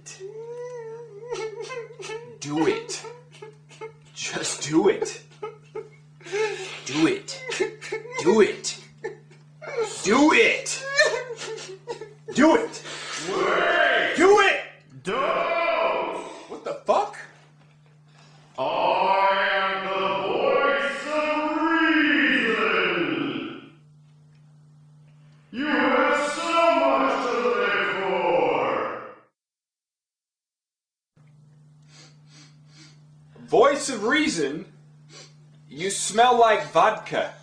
it. Do it. Just do it. Do it. Do it. Do it. Do it. Voice of reason. You smell like vodka.